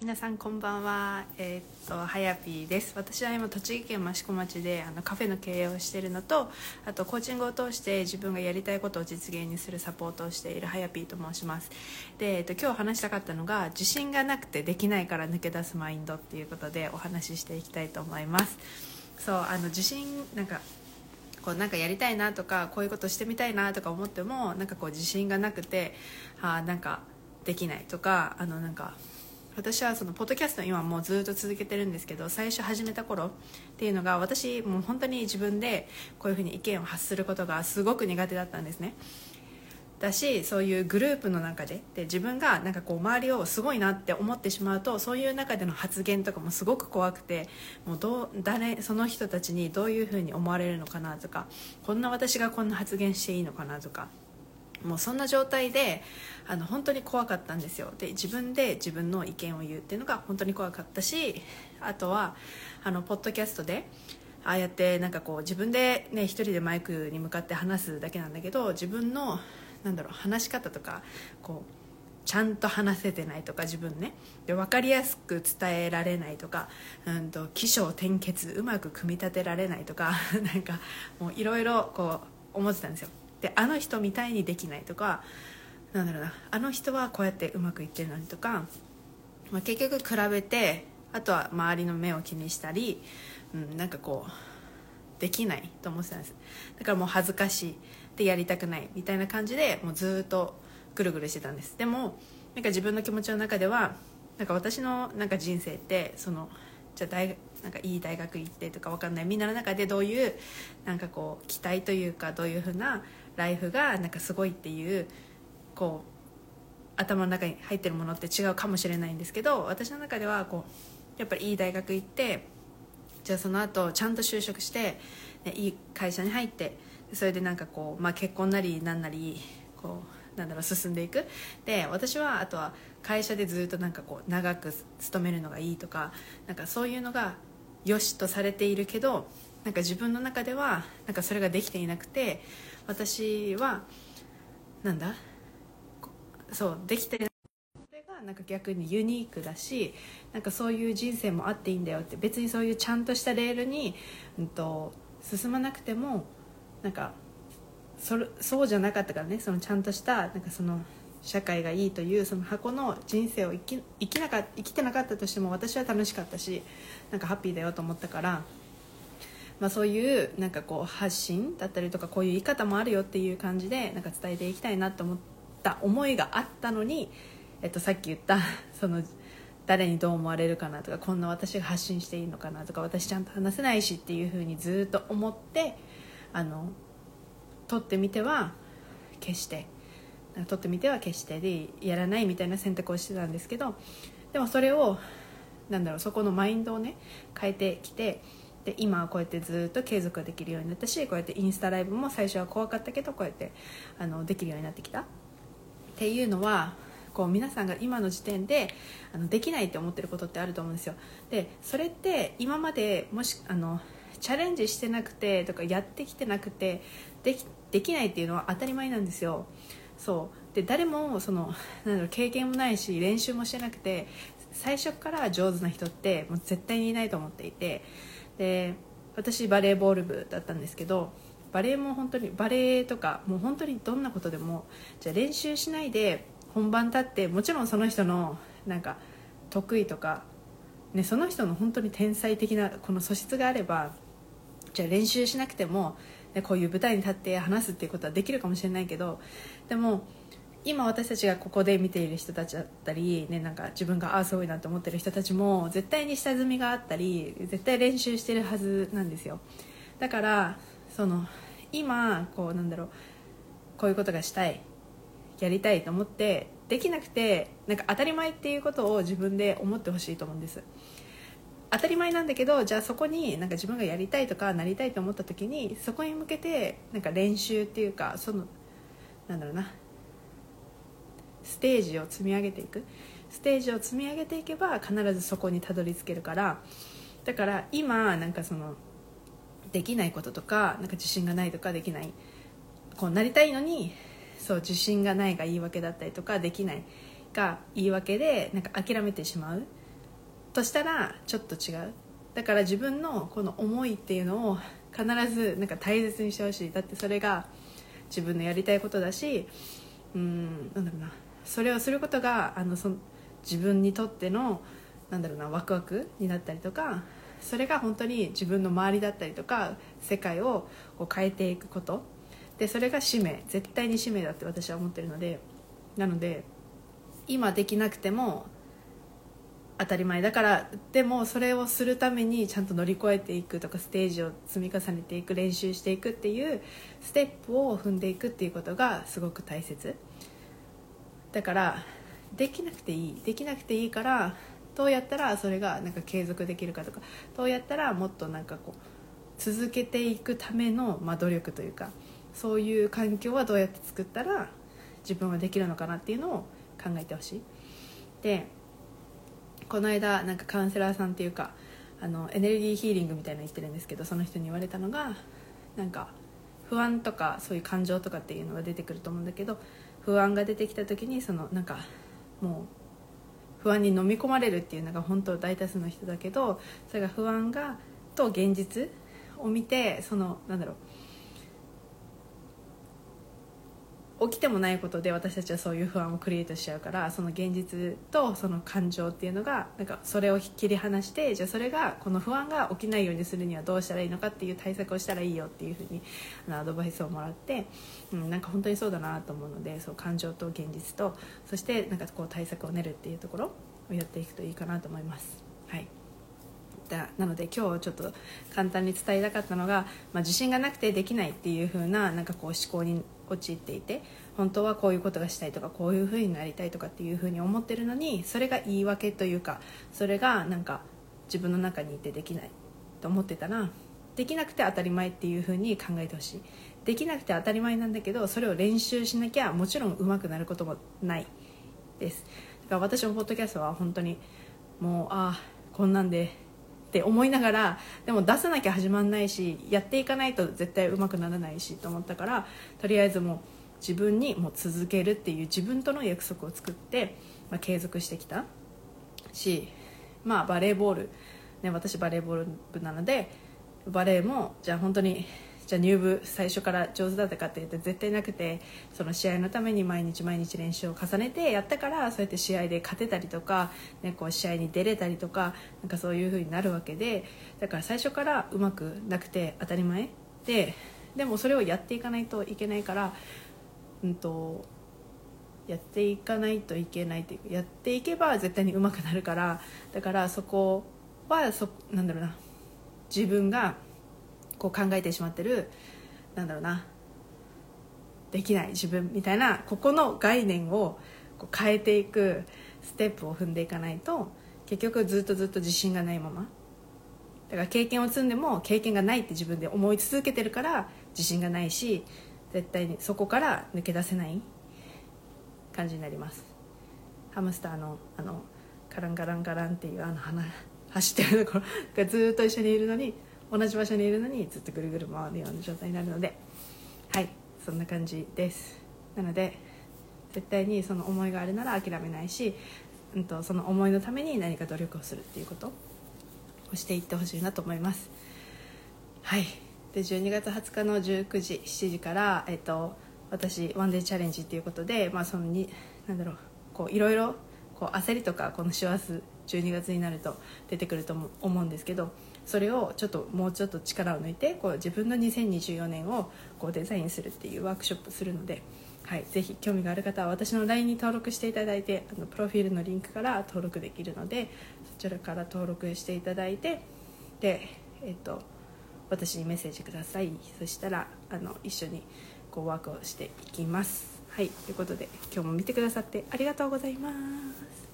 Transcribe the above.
皆さんこんばんは。えーっとはやぴーです。私は今栃木県益子町であのカフェの経営をしているのとあとコーチングを通して自分がやりたいことを実現にするサポートをしているはやぴーと申します。で、えーっと今日話したかったのが自信がなくてできないから抜け出すマインドっていうことでお話ししていきたいと思います。そうあの自信なんかこうなんかやりたいなとかこういうことしてみたいなとか思ってもなんかこう自信がなくてあなんかできないとかあのなんか私はそのポッドキャスト今もうずっと続けてるんですけど最初始めた頃っていうのが私もう本当に自分でこういうふうに意見を発することがすごく苦手だったんですね。だしそういうグループの中でで自分がなんかこう周りをすごいなって思ってしまうとそういう中での発言とかもすごく怖くてもうどう誰その人たちにどういうふうに思われるのかなとかこんな私がこんな発言していいのかなとかもうそんな状態であの本当に怖かったんですよ。で自分で自分の意見を言うっていうのが本当に怖かったしあとはあのポッドキャストでああやってなんかこう自分でね一人でマイクに向かって話すだけなんだけど自分のなんだろう話し方とかこうちゃんと話せてないとか自分ね。で分かりやすく伝えられないとかうんと起承転結うまく組み立てられないとか なんかもういろいろこう思ってたんですよ。であの人みたいにできないとかなんだろうなあの人はこうやってうまくいってるのにとか、まあ、結局比べてあとは周りの目を気にしたり、うん、なんかこうできないと思ってたんです。だからもう恥ずかしいでやりたくないみたいな感じでもうずっとぐるぐるしてたんです。でもなんか自分の気持ちの中ではなんか私のなんか人生ってそのじゃあ大なんかいい大学行ってとかわかんないみんなの中でどういうなんかこう期待というかどういうふうなライフがなんかすごいっていうこう頭の中に入ってるものって違うかもしれないんですけど私の中ではこうやっぱりいい大学行ってじゃあその後ちゃんと就職して、ね、いい会社に入ってそれでなんかこう、まあ、結婚なりなんなりこうなんだろう進んでいく。で私はあとは会社でずっとなんかこう長く勤めるのがいいとかなんかそういうのが良しとされているけどなんか自分の中ではなんかそれができていなくて私はなんだ？そうできてないそれがなんか逆にユニークだしなんかそういう人生もあっていいんだよって別にそういうちゃんとしたレールに、うん、と進まなくてもなんかそれそうじゃなかったからねそのちゃんとしたなんかその社会がいいというその箱の人生を生き生きなか生きてなかったとしても私は楽しかったしなんかハッピーだよと思ったから、まあ、そういうなんかこう発信だったりとかこういう言い方もあるよっていう感じでなんか伝えていきたいなと思った思いがあったのに、えっと、さっき言った その誰にどう思われるかなとかこんな私が発信していいのかなとか私ちゃんと話せないしっていうふうにずっと思ってあの撮ってみては消して撮ってみては消してでやらないみたいな選択をしてたんですけどでもそれをなんだろうそこのマインドをね変えてきてで今はこうやってずっと継続できるようになったしこうやってインスタライブも最初は怖かったけどこうやってあのできるようになってきた。っていうのはこう皆さんが今の時点であのできないって思ってることってあると思うんですよ。でそれって今までもしあのチャレンジしてなくてとかやってきてなくてできできないっていうのは当たり前なんですよ。そう。で誰もそのなんだろう経験もないし練習もしてなくて最初から上手な人ってもう絶対にいないと思っていてで私バレーボール部だったんですけどバレーも本当にバレーとかもう本当にどんなことでもじゃあ練習しないで本番立ってもちろんその人のなんか得意とか、ね、その人の本当に天才的なこの素質があればじゃあ練習しなくても、ね、こういう舞台に立って話すっていうことはできるかもしれないけどでも今私たちがここで見ている人たちだったり、ね、なんか自分がああすごいなと思ってる人たちも絶対に下積みがあったり絶対練習してるはずなんですよ。だからその今こうなんだろうこういうことがしたいやりたいと思ってできなくてなんか当たり前っていうことを自分で思ってほしいと思うんです。当たり前なんだけどじゃあそこになんか自分がやりたいとかなりたいと思った時にそこに向けてなんか練習っていうかそのなんだろうなステージを積み上げていく。ステージを積み上げていけば必ずそこにたどり着けるから。だから今なんかそのできないこととかなんか自信がないとかできない。こうなりたいのにそう自信がないが言い訳だったりとかできないが言い訳でなんか諦めてしまう。としたらちょっと違う。だから自分のこの思いっていうのを必ずなんか大切にしてほしい。だってそれが自分のやりたいことだしうんなんだろうな。それをすることがあのそ自分にとってのなんだろうなワクワクになったりとかそれが本当に自分の周りだったりとか世界をこう変えていくこと。でそれが使命。絶対に使命だって私は思ってるので。なので今できなくても当たり前だからでもそれをするためにちゃんと乗り越えていくとかステージを積み重ねていく練習していくっていうステップを踏んでいくっていうことがすごく大切。だからできなくていいできなくていいからどうやったらそれがなんか継続できるかとかどうやったらもっとなんかこう続けていくための、まあ、努力というかそういう環境はどうやって作ったら自分はできるのかなっていうのを考えてほしい。でこの間なんかカウンセラーさんっていうかあのエネルギーヒーリングみたいなの言ってるんですけどその人に言われたのがなんか不安とかそういう感情とかっていうのが出てくると思うんだけど不安が出てきた時にそのなんかもう不安に飲み込まれるっていうのが本当大多数の人だけどそれが不安がと現実を見てそのなんだろう起きてもないことで私たちはそういう不安をクリエイトしちゃうからその現実とその感情っていうのがなんかそれを切り離してじゃあそれがこの不安が起きないようにするにはどうしたらいいのかっていう対策をしたらいいよっていうふうにあのアドバイスをもらって、うん、なんか本当にそうだなと思うのでそう感情と現実とそしてなんかこう対策を練るっていうところをやっていくといいかなと思います。はいだなので今日ちょっと簡単に伝えたかったのが、まあ、自信がなくてできないっていう風ななんかこう思考に陥っていて本当はこういうことがしたいとかこういう風になりたいとかっていう風に思ってるのにそれが言い訳というかそれがなんか自分の中にいてできないと思ってたらできなくて当たり前っていう風に考えてほしい。できなくて当たり前なんだけどそれを練習しなきゃもちろん上手くなることもない。です。だから私のポッドキャストは本当にもうああこんなんでって思いながらでも出さなきゃ始まんないしやっていかないと絶対うまくならないしと思ったからとりあえずもう自分にもう続けるっていう自分との約束を作って、まあ、継続してきた。しまあバレーボール、ね、私バレーボール部なのでバレーもじゃあ本当にじゃあ入部最初から上手だったかって言って絶対なくてその試合のために毎日毎日練習を重ねてやったからそうやって試合で勝てたりとか、ね、こう試合に出れたりとかなんかそういう風になるわけでだから最初からうまくなくて当たり前ででもそれをやっていかないといけないから、うんと、やっていかないといけないというやっていけば絶対にうまくなるからだからそこはそなんだろうな自分がこう考えてしまってるなんだろうなできない自分みたいなここの概念をこう変えていくステップを踏んでいかないと結局ずっとずっと自信がないまま。だから経験を積んでも経験がないって自分で思い続けてるから自信がないし絶対にそこから抜け出せない。感じになります。ハムスターのあのカランカランカランっていうあの花走ってるところがずっと一緒にいるのに同じ場所にいるのにずっとぐるぐる回るような状態になるのではいそんな感じです。なので絶対にその思いがあるなら諦めないし、うんと、その思いのために何か努力をするっていうことをしていってほしいなと思います。はい。で12月20日の19時7時から、えっと、私ワンデーチャレンジっていうことで、まあ、そのになんだろうこういろいろこう焦りとかこの師走12月になると出てくると思うんですけどそれをちょっともうちょっと力を抜いてこう自分の2024年をこうデザインするっていうワークショップするので、はい、ぜひ興味がある方は私の LINE に登録していただいてあのプロフィールのリンクから登録できるのでそちらから登録していただいてで、えっと、私にメッセージくださいそしたらあの一緒にこうワークをしていきます。はいということで今日も見てくださってありがとうございます。